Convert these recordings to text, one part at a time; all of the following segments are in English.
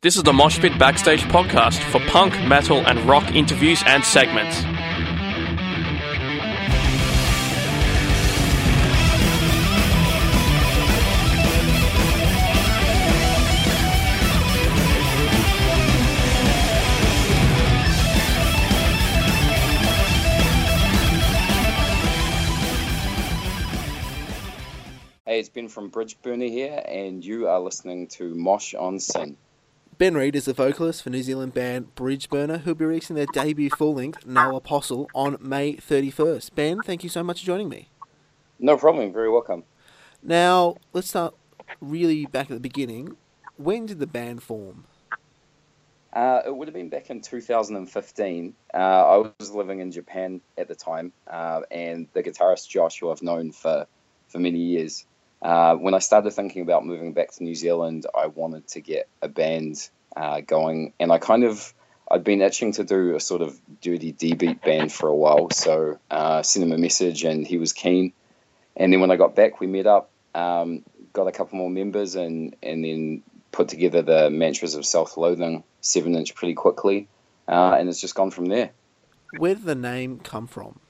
This is the Mosh Pit Backstage podcast for punk, metal, and rock interviews and segments. Hey, it's Ben from Bridge Burner here, and you are listening to Mosh on SYN. Ben Reid is the vocalist for New Zealand band Bridgeburner, who'll be releasing their debut full length, Null Apostle, on May 31st. Ben, thank you so much for joining me. No problem, very welcome. Now, let's start really back at the beginning. When did the band form? Uh, it would have been back in 2015. Uh, I was living in Japan at the time, uh, and the guitarist Josh, who I've known for, for many years, uh, when I started thinking about moving back to New Zealand, I wanted to get a band uh, going, and I kind of I'd been itching to do a sort of dirty D beat band for a while, so uh, sent him a message, and he was keen. And then when I got back, we met up, um, got a couple more members, and and then put together the Mantras of Self-Loathing seven inch pretty quickly, uh, and it's just gone from there. Where did the name come from?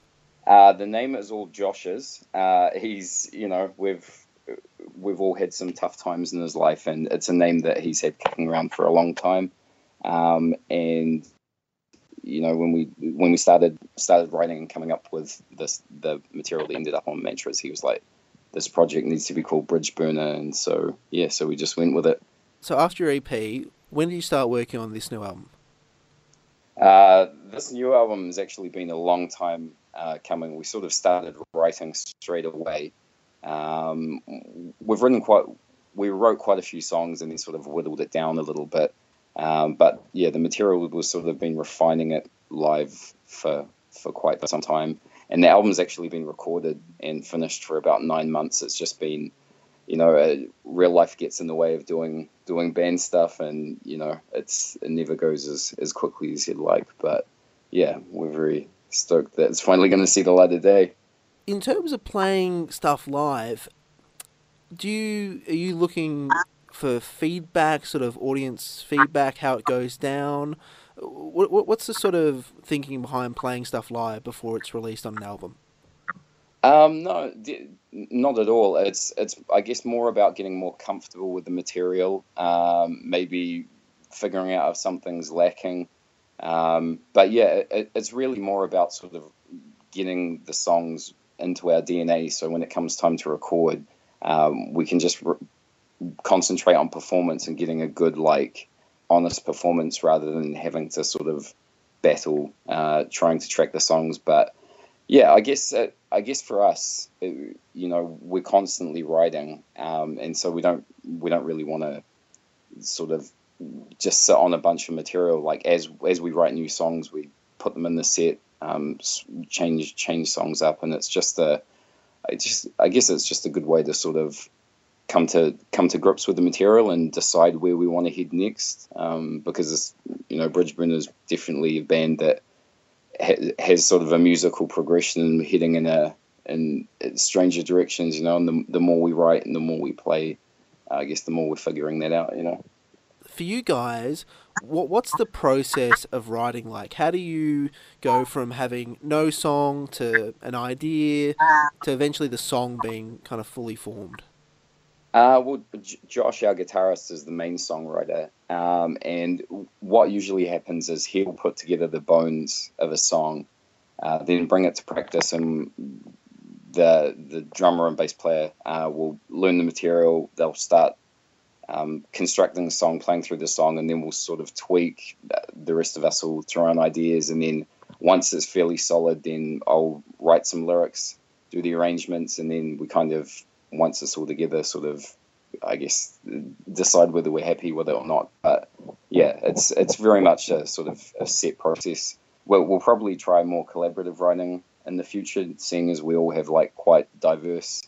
Uh, the name is all Josh's. Uh, he's, you know, we've we've all had some tough times in his life, and it's a name that he's had kicking around for a long time. Um, and you know, when we when we started started writing and coming up with this the material that ended up on Mantras, he was like, "This project needs to be called Bridge Burner," and so yeah, so we just went with it. So after your EP, when did you start working on this new album? Uh, this new album has actually been a long time uh, coming. We sort of started writing straight away. Um, we've written quite, we wrote quite a few songs and then sort of whittled it down a little bit. Um, but yeah, the material was sort of been refining it live for for quite some time. And the album's actually been recorded and finished for about nine months. It's just been, you know, uh, real life gets in the way of doing doing band stuff, and you know, it's it never goes as as quickly as you'd like. But yeah, we're very stoked that it's finally going to see the light of day in terms of playing stuff live, do you are you looking for feedback, sort of audience feedback, how it goes down? What, what's the sort of thinking behind playing stuff live before it's released on an album? Um, no, not at all. It's it's I guess more about getting more comfortable with the material. Um, maybe figuring out if something's lacking. Um, but yeah, it, it's really more about sort of getting the songs into our DNA. So when it comes time to record, um, we can just re- concentrate on performance and getting a good, like, honest performance rather than having to sort of battle uh, trying to track the songs. But yeah, I guess uh, I guess for us, it, you know, we're constantly writing, um, and so we don't we don't really want to sort of just sit on a bunch of material. Like as as we write new songs, we put them in the set um, change change songs up, and it's just a, I just I guess it's just a good way to sort of come to come to grips with the material and decide where we want to head next. Um, because it's, you know, Bridge Burner is definitely a band that ha- has sort of a musical progression heading in a in stranger directions. You know, and the the more we write and the more we play, uh, I guess the more we're figuring that out. You know for you guys, what what's the process of writing like? How do you go from having no song to an idea to eventually the song being kind of fully formed? Uh, well, J- Josh, our guitarist, is the main songwriter, um, and what usually happens is he'll put together the bones of a song, uh, then bring it to practice, and the the drummer and bass player uh, will learn the material. They'll start um, constructing the song, playing through the song, and then we'll sort of tweak. The rest of us will throw in ideas, and then once it's fairly solid, then I'll write some lyrics, do the arrangements, and then we kind of once it's all together, sort of, I guess, decide whether we're happy with it or not. But yeah, it's it's very much a sort of a set process. We'll, we'll probably try more collaborative writing in the future, seeing as we all have like quite diverse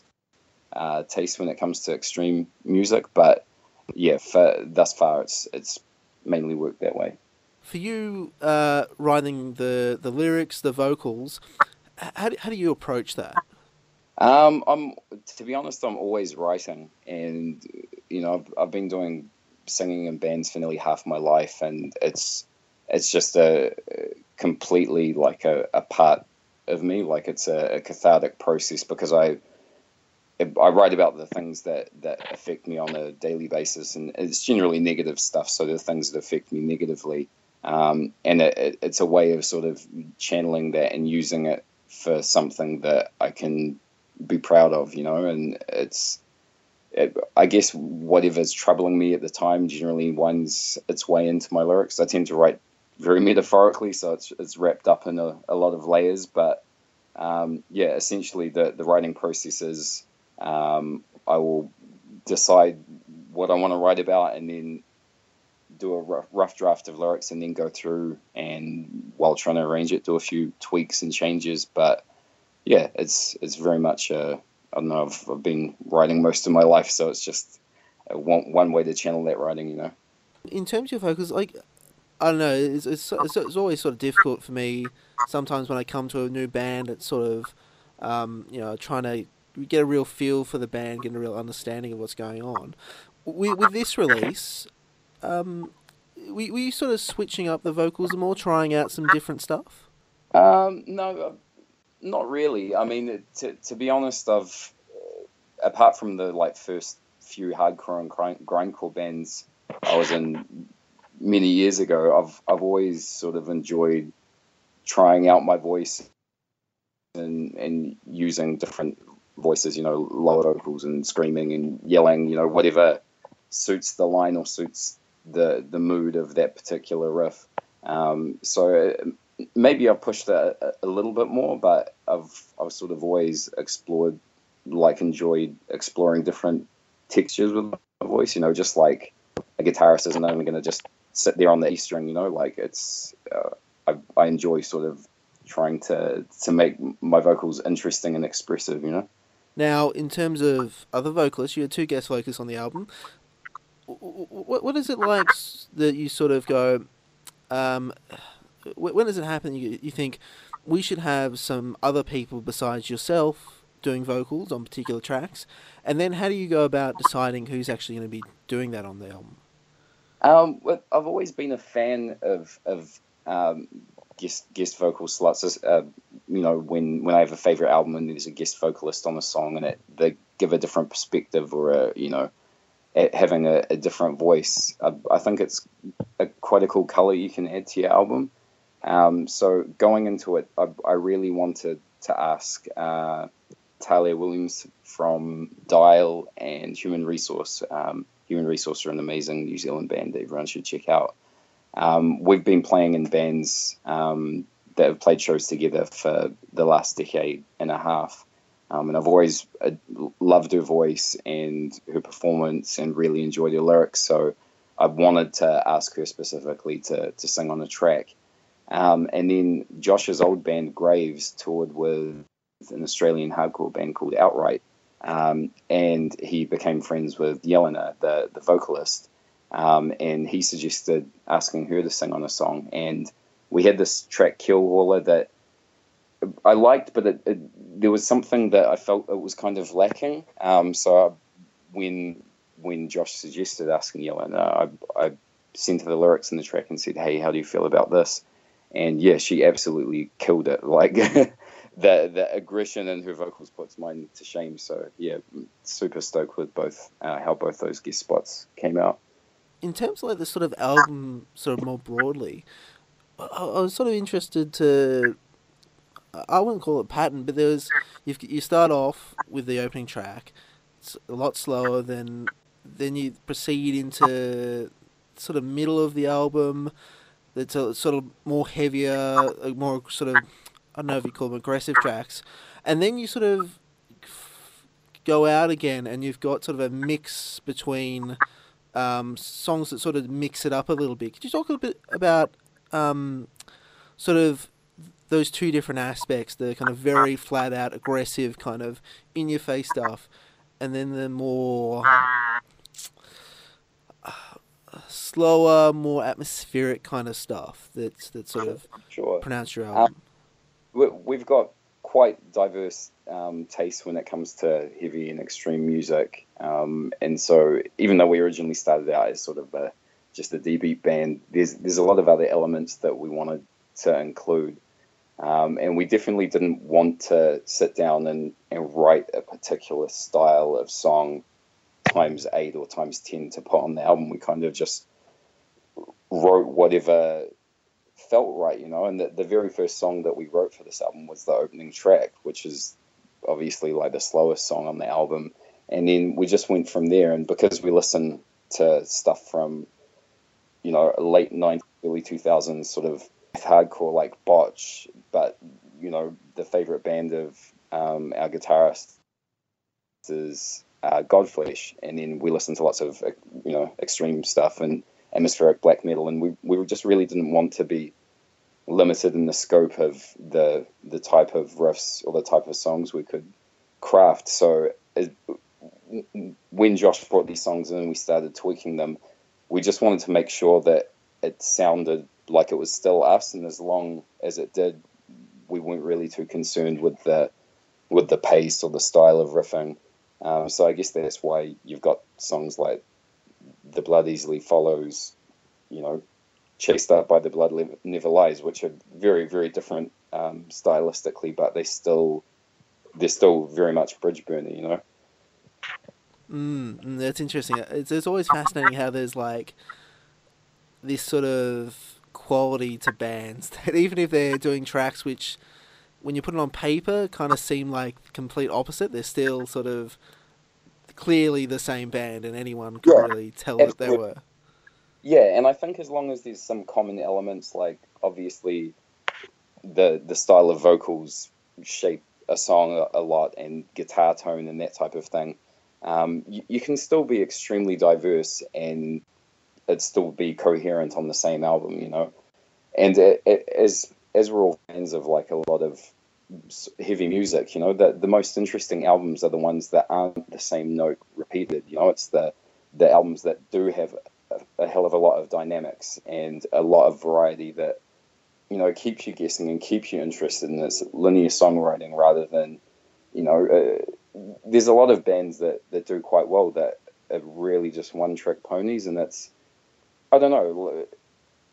uh, tastes when it comes to extreme music, but yeah, for thus far it's it's mainly worked that way. For you, uh, writing the the lyrics, the vocals, how do, how do you approach that? Um, I'm to be honest, I'm always writing, and you know, I've, I've been doing singing in bands for nearly half my life, and it's it's just a completely like a, a part of me. Like it's a, a cathartic process because I I write about the things that, that affect me on a daily basis, and it's generally negative stuff. So the things that affect me negatively, um, and it, it, it's a way of sort of channeling that and using it for something that I can be proud of, you know. And it's, it, I guess, whatever's troubling me at the time generally winds its way into my lyrics. I tend to write very metaphorically, so it's it's wrapped up in a, a lot of layers. But um, yeah, essentially the the writing process is um, I will decide what I want to write about, and then do a rough, rough draft of lyrics, and then go through and while trying to arrange it, do a few tweaks and changes. But yeah, it's it's very much uh, I don't know. I've, I've been writing most of my life, so it's just one one way to channel that writing, you know. In terms of vocals, like I don't know, it's, it's it's, it's always sort of difficult for me. Sometimes when I come to a new band, it's sort of um, you know trying to get a real feel for the band, get a real understanding of what's going on. With, with this release, um, were, were you sort of switching up the vocals more, trying out some different stuff? Um, no, not really. I mean, to, to be honest, I've apart from the like first few hardcore and grindcore bands I was in many years ago, I've I've always sort of enjoyed trying out my voice and and using different voices, you know, lower vocals and screaming and yelling, you know, whatever suits the line or suits the the mood of that particular riff. Um, so maybe I've pushed it a, a, little bit more, but I've I've sort of always explored, like enjoyed exploring different textures with my voice. You know, just like a guitarist isn't only going to just sit there on the E string. You know, like it's uh, I I enjoy sort of trying to to make my vocals interesting and expressive. You know. Now, in terms of other vocalists, you had two guest vocalists on the album. What what is it like that you sort of go? Um, when does it happen? You, you think we should have some other people besides yourself doing vocals on particular tracks, and then how do you go about deciding who's actually going to be doing that on the album? Um, I've always been a fan of of um, guest guest vocal slots. Uh, you know, when when I have a favorite album and there's a guest vocalist on a song and it they give a different perspective or a you know having a, a different voice. I, I, think it's a, quite a cool color you can add to your album. Um, so going into it, I, I really wanted to ask uh, Talia Williams from Dial and Human Resource. Um, Human Resource are an amazing New Zealand band that everyone should check out. Um, we've been playing in bands um, that have played shows together for the last decade and a half. Um, and I've always uh, loved her voice and her performance and really enjoyed her lyrics. So I wanted to ask her specifically to, to sing on the track. Um, and then Josh's old band Graves toured with an Australian hardcore band called Outright. Um, and he became friends with Jelena, the, the vocalist. Um, and he suggested asking her to sing on a song. And we had this track Kill Killhauler that I liked, but it, it, there was something that I felt it was kind of lacking. Um, so I, when when Josh suggested asking Jelena, I, I sent her the lyrics in the track and said, "Hey, how do you feel about this?" And yeah, she absolutely killed it. Like the the aggression in her vocals puts mine to shame. So yeah, super stoked with both uh, how both those guest spots came out. In terms of like the sort of album, sort of more broadly, I, I was sort of interested to I wouldn't call it pattern, but there's you you start off with the opening track. It's a lot slower than then you proceed into sort of middle of the album. It's a sort of more heavier, more sort of I don't know if you call them aggressive tracks, and then you sort of go out again, and you've got sort of a mix between um, songs that sort of mix it up a little bit. Could you talk a little bit about um, sort of those two different aspects the kind of very flat out aggressive kind of in your face stuff and then the more slower more atmospheric kind of stuff that's that sort of sure. pronounce your album um, we've got quite diverse um, taste when it comes to heavy and extreme music. Um, and so, even though we originally started out as sort of a, just a D beat band, there's there's a lot of other elements that we wanted to include. Um, and we definitely didn't want to sit down and, and write a particular style of song times eight or times ten to put on the album. We kind of just wrote whatever felt right, you know. And the, the very first song that we wrote for this album was the opening track, which is obviously like the slowest song on the album. And then we just went from there. And because we listen to stuff from, you know, late 90s, early 2000s, sort of hardcore like Botch, but, you know, the favorite band of um, our guitarist is uh, Godflesh. And then we listen to lots of, you know, extreme stuff and atmospheric black metal. And we, we just really didn't want to be limited in the scope of the the type of riffs or the type of songs we could craft. So it, when Josh brought these songs in and we started tweaking them, we just wanted to make sure that it sounded like it was still us, and as long as it did, we weren't really too concerned with the with the pace or the style of riffing. Um, so I guess that's why you've got songs like "The Blood Easily Follows," you know, chased out by the blood never lies, which are very very different um, stylistically, but they still they're still very much Bridgeburner, you know. Mm, mm, that's interesting. It's, it's always fascinating how there's like this sort of quality to bands that even if they're doing tracks which, when you put it on paper, kind of seem like complete opposite, they're still sort of clearly the same band, and anyone could yeah, really tell that they were. Yeah, and I think as long as there's some common elements, like obviously the the style of vocals shape a song a, lot, and guitar tone and that type of thing, um, you, you, can still be extremely diverse and it still be coherent on the same album, you know. And it, it, as as we're all fans of like a lot of heavy music, you know, the the most interesting albums are the ones that aren't the same note repeated. You know, it's the the albums that do have a, hell of a lot of dynamics and a lot of variety that you know keeps you guessing and keeps you interested in this linear songwriting rather than you know uh, there's a lot of bands that that do quite well that are really just one trick ponies and that's I don't know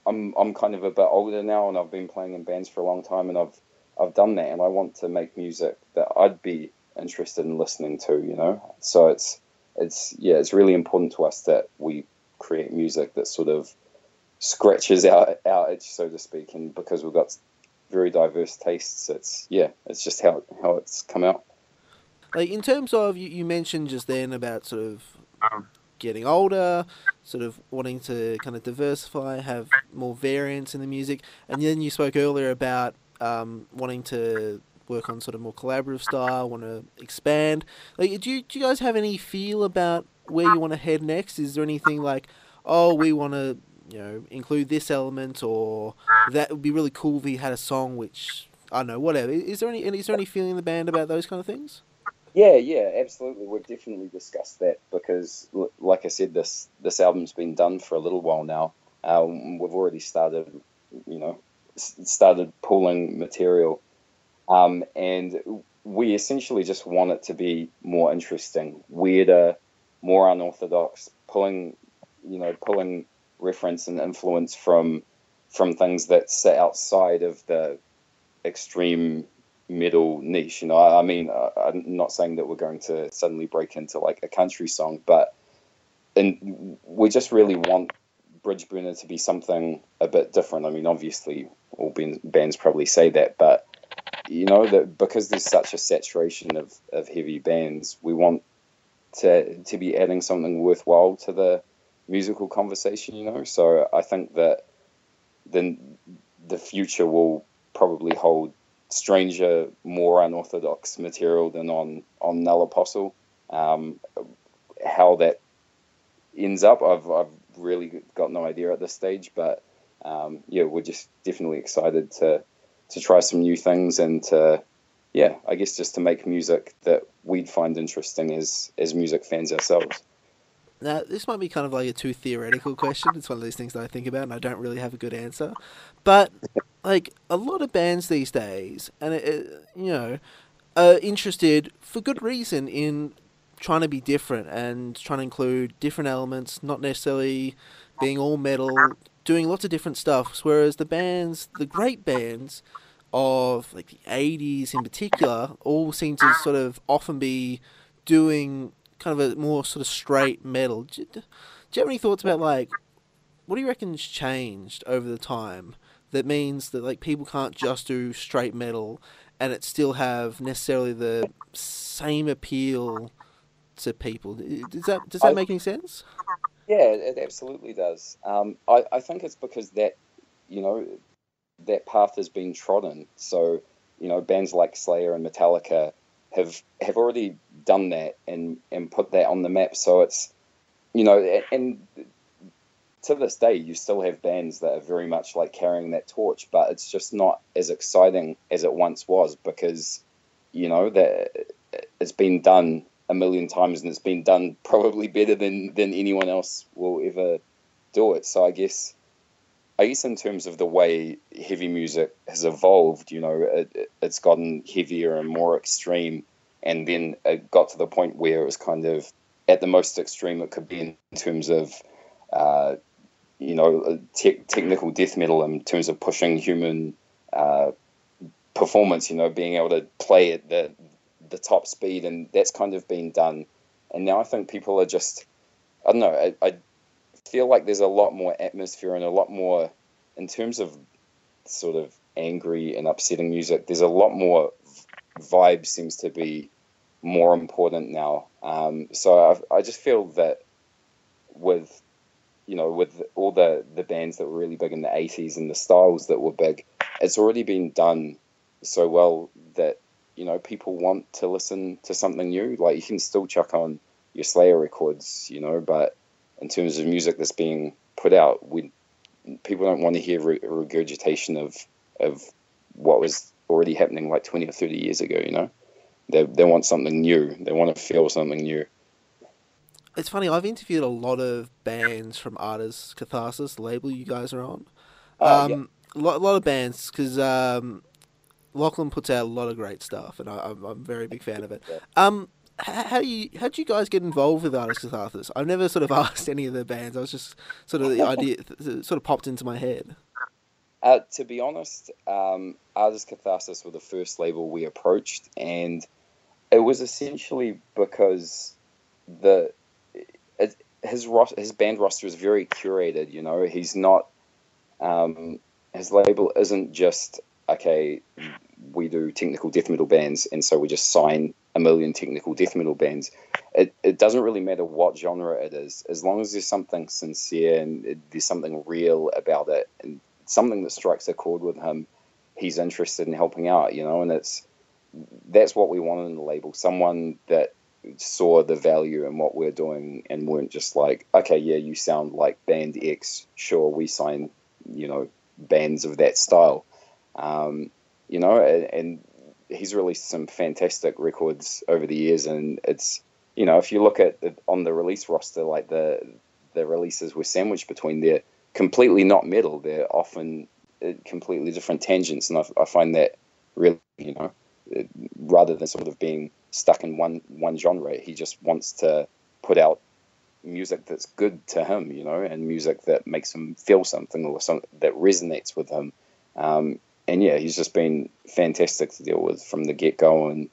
I'm I'm kind of a bit older now and I've been playing in bands for a long time and I've I've done that and I want to make music that I'd be interested in listening to you know? So it's it's yeah it's really important to us that we create music that sort of scratches our, our itch, so to speak. And because we've got very diverse tastes, it's yeah, it's just how how it's come out. Like in terms of you, you mentioned just then about sort of um, getting older, sort of wanting to kind of diversify, have more variance in the music, and then you spoke earlier about um, wanting to work on sort of more collaborative style, want to expand. Like, do you, do you guys have any feel about where you want to head next? Is there anything like, oh, we want to, you know, include this element, or that would be really cool if we had a song which I don't know, whatever. Is there any is there any feeling in the band about those kind of things? Yeah, yeah, absolutely. We've definitely discussed that because, like I said, this this album's been done for a little while now. Um, we've already started, you know, started pulling material, um, and we essentially just want it to be more interesting, weirder, more unorthodox, pulling, you know, pulling reference and influence from from things that sit outside of the extreme middle niche. You know, I, I mean, uh, I'm not saying that we're going to suddenly break into like a country song, but and we just really want Bridgeburner to be something a bit different. I mean, obviously, all bands probably say that, but you know that because there's such a saturation of, of heavy bands, we want to to be adding something worthwhile to the musical conversation, you know. So I think that then the future will probably hold stranger, more unorthodox material than on on Null Apostle. Um, how that ends up, I've I've really got no idea at this stage, but um, yeah, we're just definitely excited to to try some new things and to yeah, I guess just to make music that we'd find interesting as as music fans ourselves. Now, this might be kind of like a too theoretical question. It's one of these things that I think about and I don't really have a good answer. But like a lot of bands these days, and it, it, you know, are interested for good reason in trying to be different and trying to include different elements, not necessarily being all metal, doing lots of different stuff. Whereas the bands, the great bands of like the 80s in particular, all seem to sort of often be doing kind of a more sort of straight metal. Do you, do you have any thoughts about like what do you reckon's changed over the time that means that like people can't just do straight metal and it still have necessarily the same appeal to people? Does that does that I, make any sense? Yeah, it absolutely does. Um, I, I think it's because that you know that path has been trodden. So you know bands like Slayer and Metallica have have already done that and and put that on the map. So it's you know and to this day you still have bands that are very much like carrying that torch, but it's just not as exciting as it once was because you know that it's been done a million times and it's been done probably better than than anyone else will ever do it. So I guess I guess in terms of the way heavy music has evolved, you know, it, has gotten heavier and more extreme, and then it got to the point where it was kind of at the most extreme it could be in terms of, uh, you know, te- technical death metal in terms of pushing human uh, performance. You know, being able to play at the the top speed, and that's kind of been done. And now I think people are just, I don't know, I, I feel like there's a lot more atmosphere and a lot more, in terms of sort of angry and upsetting music, there's a lot more vibe seems to be more important now. Um, so I, I just feel that with, you know, with all the, the bands that were really big in the 80s and the styles that were big, it's already been done so well that, you know, people want to listen to something new. Like you can still chuck on your Slayer records, you know, but in terms of music that's being put out. We people don't want to hear re- regurgitation of of what was already happening like 20 or 30 years ago. You know, they they want something new. They want to feel something new. It's funny. I've interviewed a lot of bands from Art As Catharsis, the label you guys are on. Uh, um, yeah. a, lot, a lot of bands because um, Lachlan puts out a lot of great stuff, and I, am a very big fan of it. Um, how do you how did you guys get involved with Art As Catharsis? I've never sort of asked any of the bands. I was just sort of the idea sort of popped into my head. Uh, to be honest, um, Art As Catharsis were the first label we approached, and it was essentially because the it, his his band roster is very curated. You know, he's not um, his label isn't just okay. We do technical death metal bands, and so we just sign a million technical death metal bands. It, it doesn't really matter what genre it is, as long as there's something sincere and it, there's something real about it and something that strikes a chord with him, he's interested in helping out, you know, and it's that's what we wanted in the label. Someone that saw the value in what we're doing and weren't just like, okay, yeah, you sound like band X, sure, we sign, you know, bands of that style. Um, you know, and, and he's released some fantastic records over the years, and it's you know if you look at it on the release roster, like the the releases were sandwiched between they're completely not metal. They're often uh, completely different tangents, and I, I find that really you know rather than sort of being stuck in one one genre, he just wants to put out music that's good to him, you know, and music that makes him feel something or something that resonates with him. Um, and yeah, he's just been fantastic to deal with from the get go, and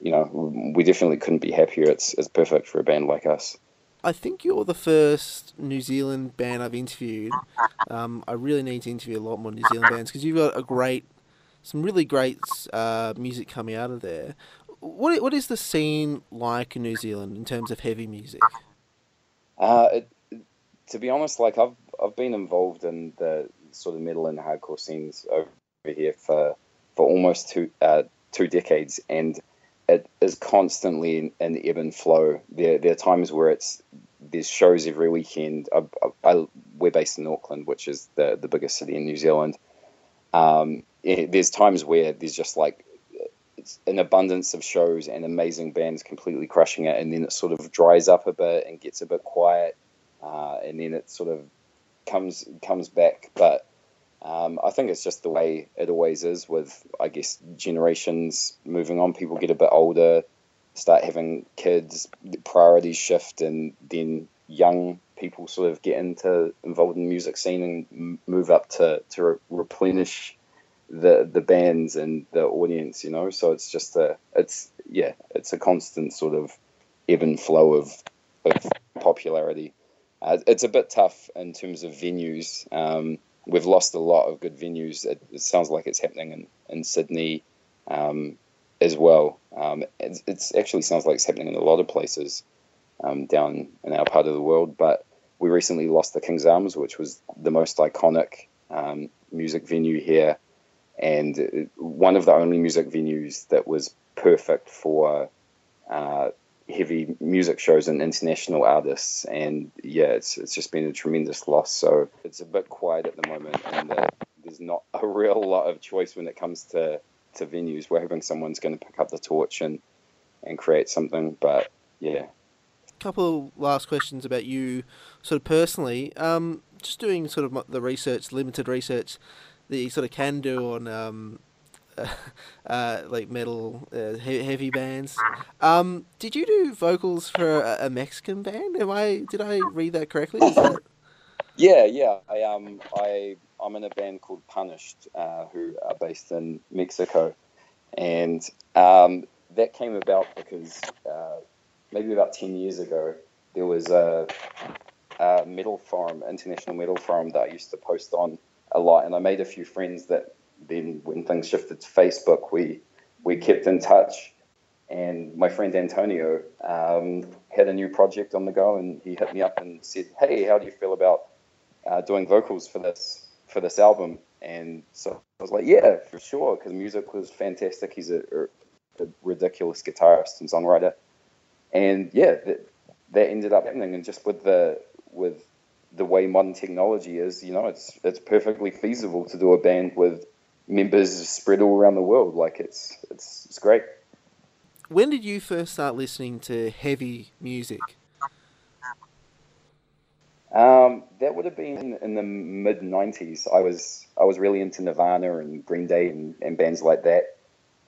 you know, we definitely couldn't be happier. It's it's perfect for a band like us. I think you're the first New Zealand band I've interviewed. Um, I really need to interview a lot more New Zealand bands because you've got a great, some really great uh, music coming out of there. What what is the scene like in New Zealand in terms of heavy music? Uh, it, to be honest, like I've I've been involved in the sort of metal and hardcore scenes over here for for almost two uh, two decades, and it is constantly in, in ebb and flow. There there are times where it's there's shows every weekend. I, I, we're based in Auckland, which is the the biggest city in New Zealand. Um, it, there's times where there's just like an abundance of shows and amazing bands completely crushing it, and then it sort of dries up a bit and gets a bit quiet, uh, and then it sort of comes comes back. But Um, I think it's just the way it always is with, I guess, generations moving on. People get a bit older, start having kids, priorities shift, and then young people sort of get into involved in the music scene and move up to to re- replenish the the bands and the audience. You know, so it's just a it's yeah, it's a constant sort of ebb and flow of of popularity. Uh, it's a bit tough in terms of venues. Um, we've lost a lot of good venues. It, it sounds like it's happening in, in Sydney um, as well. Um, it it's actually sounds like it's happening in a lot of places um, down in our part of the world. But we recently lost the King's Arms, which was the most iconic um, music venue here, and one of the only music venues that was perfect for uh, heavy music shows and international artists. And yeah, it's it's just been a tremendous loss. So it's a bit quiet at the moment, and uh, there's not a real lot of choice when it comes to to venues. We're hoping someone's going to pick up the torch and and create something. But yeah. Couple last questions about you, sort of personally. Um, just doing sort of the research, limited research that you sort of can do on um, uh, like metal uh, he- heavy bands. Um, did you do vocals for a, a, Mexican band? Am I did I read that correctly? That... Yeah, yeah. I um I I'm in a band called Punished, uh, who are based in Mexico, and um, that came about because uh, maybe about ten years ago there was a, a metal forum, international metal forum that I used to post on a lot, and I made a few friends that then when things shifted to Facebook, we we kept in touch. And my friend Antonio um, had a new project on the go, and he hit me up and said, "Hey, how do you feel about uh, doing vocals for this for this album?" And so I was like, "Yeah, for sure," because music was fantastic. He's a, a, ridiculous guitarist and songwriter, and yeah, that, that ended up happening. And just with the with the way modern technology is, you know, it's it's perfectly feasible to do a band with members spread all around the world. Like it's it's it's great. When did you first start listening to heavy music? Um, that would have been in the mid '90s. I was I was really into Nirvana and Green Day and, and bands like that.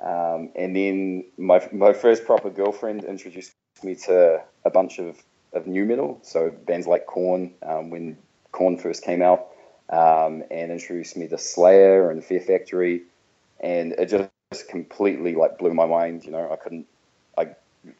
Um, and then my my first proper girlfriend introduced me to a bunch of, of nu metal, so bands like Korn um, when Korn first came out um, and introduced me to Slayer and Fear Factory, and it just completely like blew my mind. You know, I couldn't, I,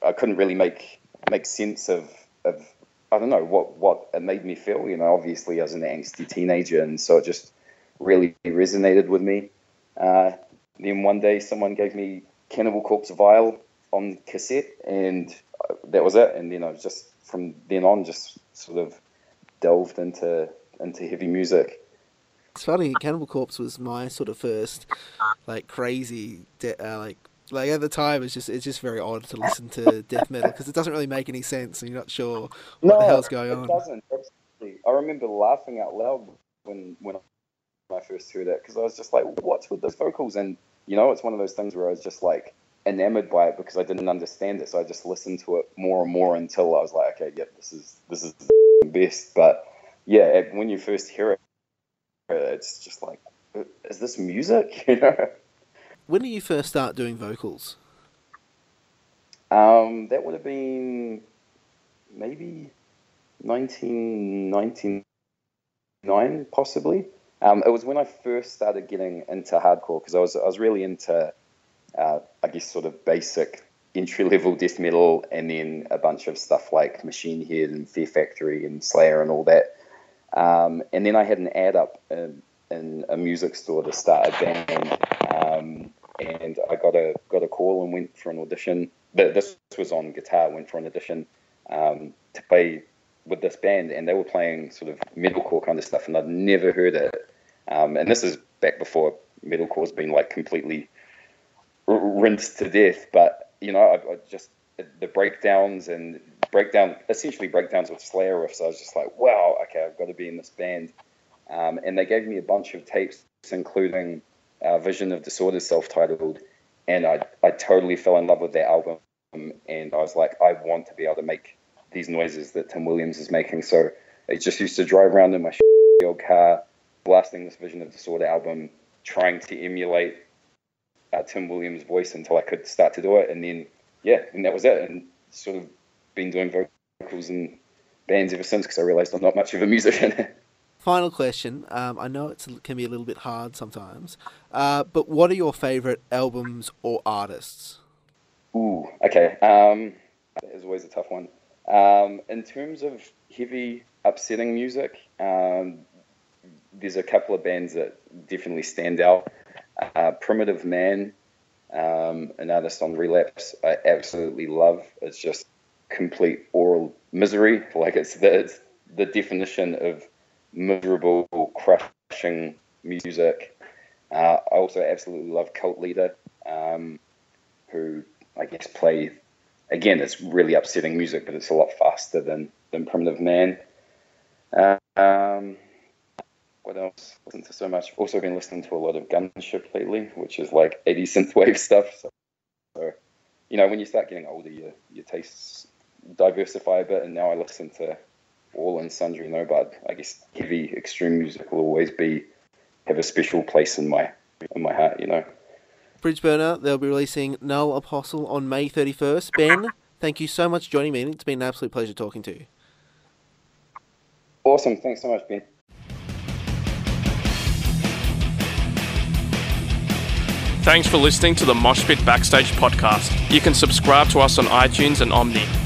I couldn't really make make sense of of I don't know what what it made me feel. You know, obviously as an angsty teenager, and so it just really resonated with me. Uh, then one day, someone gave me Cannibal Corpse Vile on cassette, and that was it. And then I just from then on, just sort of delved into into heavy music. It's funny. Cannibal Corpse was my sort of first, like crazy, de- uh, like like at the time it's just it's just very odd to listen to death metal because it doesn't really make any sense and you're not sure what no, the hell's going it on. doesn't. Absolutely. I remember laughing out loud when when I first heard it because I was just like, "What's with those vocals?" And you know, it's one of those things where I was just like enamored by it because I didn't understand it, so I just listened to it more and more until I was like, "Okay, yep, this is this is the best." But yeah, when you first hear it, it's just like, is this music? You know. When did you first start doing vocals? Um, that would have been maybe 1999, possibly. Um, it was when I first started getting into hardcore because I was I was really into, uh, I guess, sort of basic entry level death metal, and then a bunch of stuff like Machine Head and Fear Factory and Slayer and all that. Um, and then I had an ad up in, in, a music store to start a band, um, and I got a got a call and went for an audition. This was on guitar. Went for an audition um, to play with this band, and they were playing sort of metalcore kind of stuff, and I'd never heard it. Um, and this is back before metalcore's been like completely rinsed to death. But you know, I, I just the breakdowns and breakdown, essentially breakdowns with Slayer riffs. I was just like, wow, okay, I've got to be in this band. Um, and they gave me a bunch of tapes, including uh, Vision of Disorder, self-titled, and I I totally fell in love with that album. And I was like, I want to be able to make these noises that Tim Williams is making. So I just used to drive around in my old car, blasting this Vision of Disorder album, trying to emulate uh, Tim Williams' voice until I could start to do it, and then yeah, and that was it, and sort of been doing vocals and bands ever since because I realised I'm not much of a musician. Final question. Um, I know it can be a little bit hard sometimes, uh, but what are your favourite albums or artists? Ooh, okay. Um, that is always a tough one. Um, in terms of heavy, upsetting music, um, there's a couple of bands that definitely stand out. Uh, Primitive Man, um, an artist on Relapse, I absolutely love. It's just complete aural misery. Like it's the, it's the definition of miserable, crushing music. Uh, I also absolutely love Cult Leader, um, who I guess play again. It's really upsetting music, but it's a lot faster than than Primitive Man. Uh, um, what else? Listen to so much. Also been listening to a lot of Gunship lately, which is like 80 synthwave stuff. So, so, you know, when you start getting older, your your tastes diversify a bit, and now I listen to all and sundry. No, but I guess heavy extreme music will always be have a special place in my in my heart. You know. Bridgeburner, they'll be releasing Null Apostle on May 31st. Ben, thank you so much for joining me. It's been an absolute pleasure talking to you. Awesome. Thanks so much, Ben. Thanks for listening to the Moshpit Backstage podcast. You can subscribe to us on iTunes and Omny.